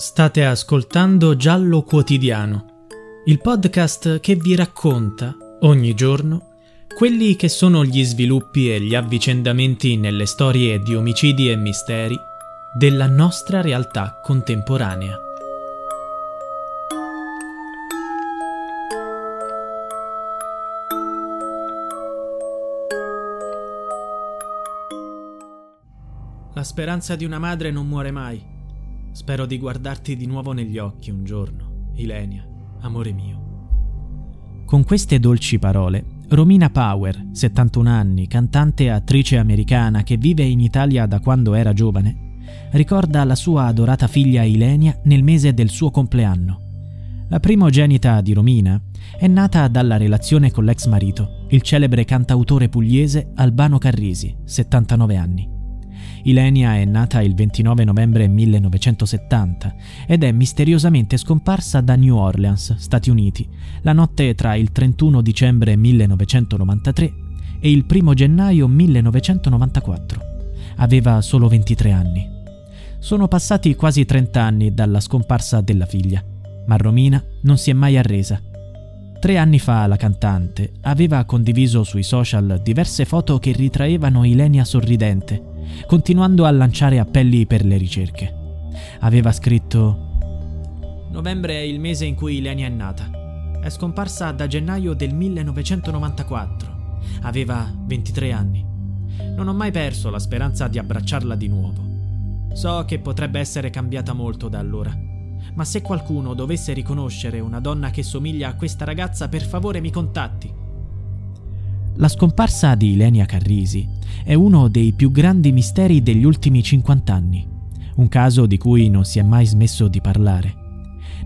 State ascoltando Giallo Quotidiano, il podcast che vi racconta ogni giorno quelli che sono gli sviluppi e gli avvicendamenti nelle storie di omicidi e misteri della nostra realtà contemporanea. La speranza di una madre non muore mai. Spero di guardarti di nuovo negli occhi un giorno, Ilenia, amore mio. Con queste dolci parole, Romina Power, 71 anni, cantante e attrice americana che vive in Italia da quando era giovane, ricorda la sua adorata figlia Ilenia nel mese del suo compleanno. La primogenita di Romina è nata dalla relazione con l'ex marito, il celebre cantautore pugliese Albano Carrisi, 79 anni. Ilenia è nata il 29 novembre 1970 ed è misteriosamente scomparsa da New Orleans, Stati Uniti, la notte tra il 31 dicembre 1993 e il 1 gennaio 1994. Aveva solo 23 anni. Sono passati quasi 30 anni dalla scomparsa della figlia, ma Romina non si è mai arresa. Tre anni fa la cantante aveva condiviso sui social diverse foto che ritraevano Ilenia sorridente, continuando a lanciare appelli per le ricerche. Aveva scritto Novembre è il mese in cui Ilenia è nata. È scomparsa da gennaio del 1994. Aveva 23 anni. Non ho mai perso la speranza di abbracciarla di nuovo. So che potrebbe essere cambiata molto da allora. Ma se qualcuno dovesse riconoscere una donna che somiglia a questa ragazza, per favore mi contatti. La scomparsa di Ilenia Carrisi è uno dei più grandi misteri degli ultimi 50 anni, un caso di cui non si è mai smesso di parlare.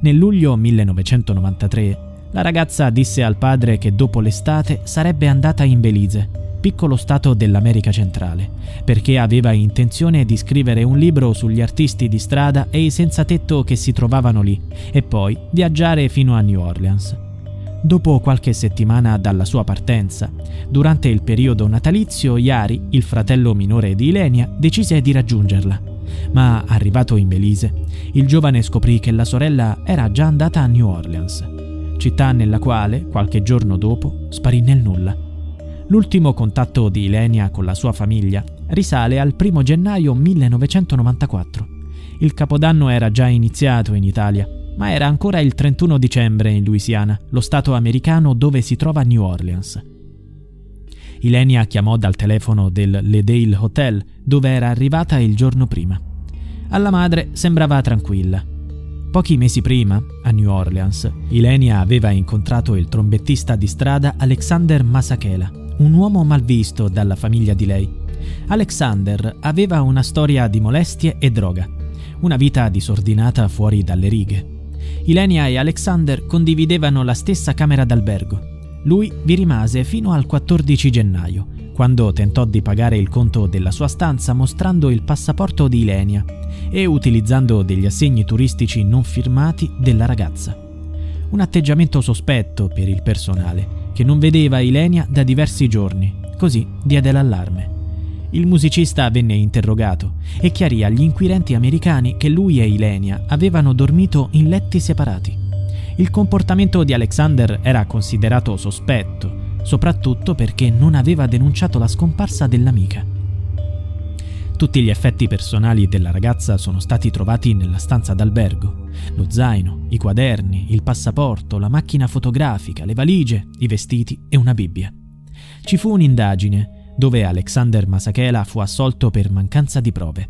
Nel luglio 1993 la ragazza disse al padre che dopo l'estate sarebbe andata in Belize, piccolo stato dell'America centrale, perché aveva intenzione di scrivere un libro sugli artisti di strada e i senza tetto che si trovavano lì, e poi viaggiare fino a New Orleans. Dopo qualche settimana dalla sua partenza, durante il periodo natalizio, Yari, il fratello minore di Ilenia, decise di raggiungerla. Ma arrivato in Belize, il giovane scoprì che la sorella era già andata a New Orleans, città nella quale, qualche giorno dopo, sparì nel nulla. L'ultimo contatto di Ilenia con la sua famiglia risale al 1 gennaio 1994. Il capodanno era già iniziato in Italia ma era ancora il 31 dicembre in Louisiana, lo stato americano dove si trova New Orleans. Ilenia chiamò dal telefono del Ledale Hotel, dove era arrivata il giorno prima. Alla madre sembrava tranquilla. Pochi mesi prima, a New Orleans, Ilenia aveva incontrato il trombettista di strada Alexander Masakela, un uomo malvisto dalla famiglia di lei. Alexander aveva una storia di molestie e droga, una vita disordinata fuori dalle righe. Ilenia e Alexander condividevano la stessa camera d'albergo. Lui vi rimase fino al 14 gennaio, quando tentò di pagare il conto della sua stanza mostrando il passaporto di Ilenia e utilizzando degli assegni turistici non firmati della ragazza. Un atteggiamento sospetto per il personale, che non vedeva Ilenia da diversi giorni, così diede l'allarme. Il musicista venne interrogato e chiarì agli inquirenti americani che lui e Ilenia avevano dormito in letti separati. Il comportamento di Alexander era considerato sospetto, soprattutto perché non aveva denunciato la scomparsa dell'amica. Tutti gli effetti personali della ragazza sono stati trovati nella stanza d'albergo. Lo zaino, i quaderni, il passaporto, la macchina fotografica, le valigie, i vestiti e una Bibbia. Ci fu un'indagine dove Alexander Masachela fu assolto per mancanza di prove.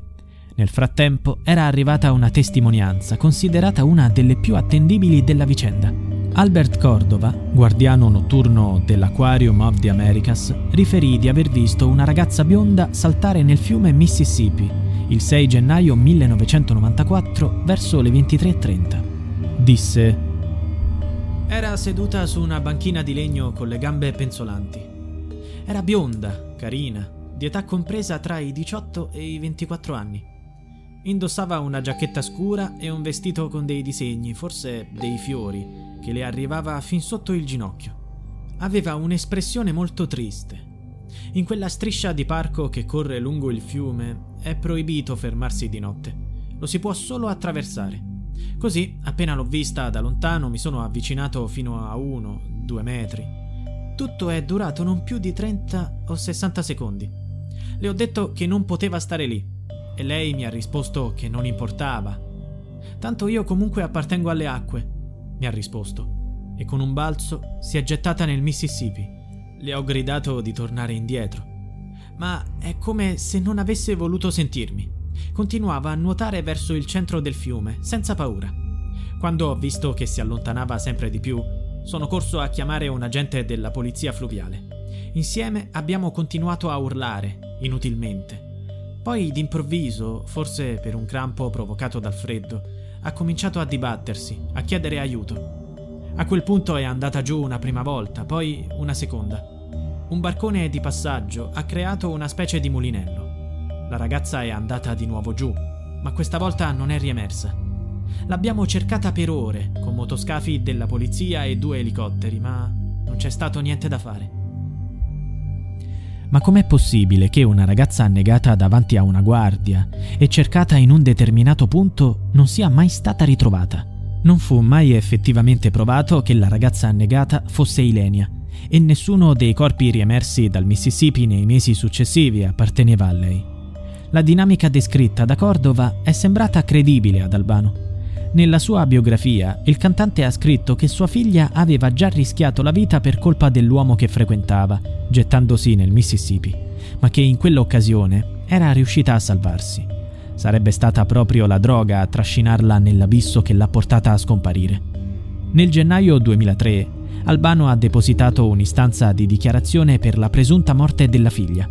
Nel frattempo era arrivata una testimonianza considerata una delle più attendibili della vicenda. Albert Cordova, guardiano notturno dell'Aquarium of the Americas, riferì di aver visto una ragazza bionda saltare nel fiume Mississippi il 6 gennaio 1994 verso le 23.30. Disse: Era seduta su una banchina di legno con le gambe penzolanti. Era bionda, carina, di età compresa tra i 18 e i 24 anni. Indossava una giacchetta scura e un vestito con dei disegni, forse dei fiori, che le arrivava fin sotto il ginocchio. Aveva un'espressione molto triste. In quella striscia di parco che corre lungo il fiume è proibito fermarsi di notte. Lo si può solo attraversare. Così, appena l'ho vista da lontano, mi sono avvicinato fino a uno, due metri. Tutto è durato non più di 30 o 60 secondi. Le ho detto che non poteva stare lì e lei mi ha risposto che non importava. Tanto io comunque appartengo alle acque, mi ha risposto, e con un balzo si è gettata nel Mississippi. Le ho gridato di tornare indietro, ma è come se non avesse voluto sentirmi. Continuava a nuotare verso il centro del fiume, senza paura. Quando ho visto che si allontanava sempre di più, sono corso a chiamare un agente della polizia fluviale. Insieme abbiamo continuato a urlare, inutilmente. Poi d'improvviso, forse per un crampo provocato dal freddo, ha cominciato a dibattersi, a chiedere aiuto. A quel punto è andata giù una prima volta, poi una seconda. Un barcone di passaggio ha creato una specie di mulinello. La ragazza è andata di nuovo giù, ma questa volta non è riemersa. L'abbiamo cercata per ore, con motoscafi della polizia e due elicotteri, ma non c'è stato niente da fare. Ma com'è possibile che una ragazza annegata davanti a una guardia e cercata in un determinato punto non sia mai stata ritrovata? Non fu mai effettivamente provato che la ragazza annegata fosse Ilenia e nessuno dei corpi riemersi dal Mississippi nei mesi successivi apparteneva a lei. La dinamica descritta da Cordova è sembrata credibile ad Albano. Nella sua biografia, il cantante ha scritto che sua figlia aveva già rischiato la vita per colpa dell'uomo che frequentava, gettandosi nel Mississippi, ma che in quell'occasione era riuscita a salvarsi. Sarebbe stata proprio la droga a trascinarla nell'abisso che l'ha portata a scomparire. Nel gennaio 2003, Albano ha depositato un'istanza di dichiarazione per la presunta morte della figlia.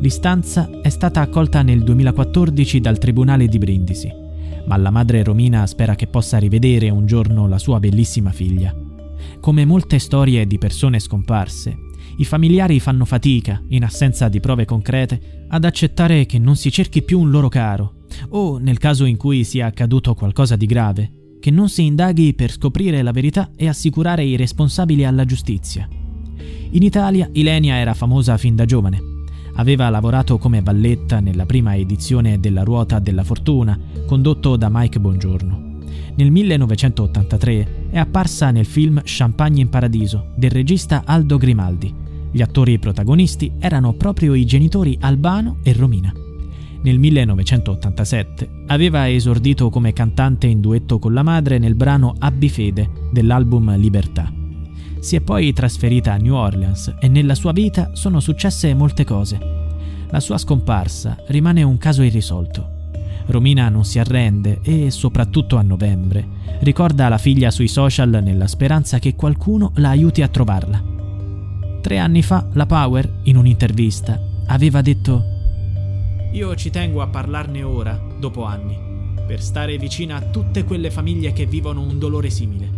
L'istanza è stata accolta nel 2014 dal Tribunale di Brindisi ma la madre Romina spera che possa rivedere un giorno la sua bellissima figlia. Come molte storie di persone scomparse, i familiari fanno fatica, in assenza di prove concrete, ad accettare che non si cerchi più un loro caro, o, nel caso in cui sia accaduto qualcosa di grave, che non si indaghi per scoprire la verità e assicurare i responsabili alla giustizia. In Italia Ilenia era famosa fin da giovane Aveva lavorato come valletta nella prima edizione della Ruota della Fortuna, condotto da Mike Bongiorno. Nel 1983 è apparsa nel film Champagne in Paradiso del regista Aldo Grimaldi. Gli attori protagonisti erano proprio i genitori Albano e Romina. Nel 1987 aveva esordito come cantante in duetto con la madre nel brano Abbi Fede dell'album Libertà. Si è poi trasferita a New Orleans e nella sua vita sono successe molte cose. La sua scomparsa rimane un caso irrisolto. Romina non si arrende e, soprattutto a novembre, ricorda la figlia sui social nella speranza che qualcuno la aiuti a trovarla. Tre anni fa la Power, in un'intervista, aveva detto Io ci tengo a parlarne ora, dopo anni, per stare vicina a tutte quelle famiglie che vivono un dolore simile.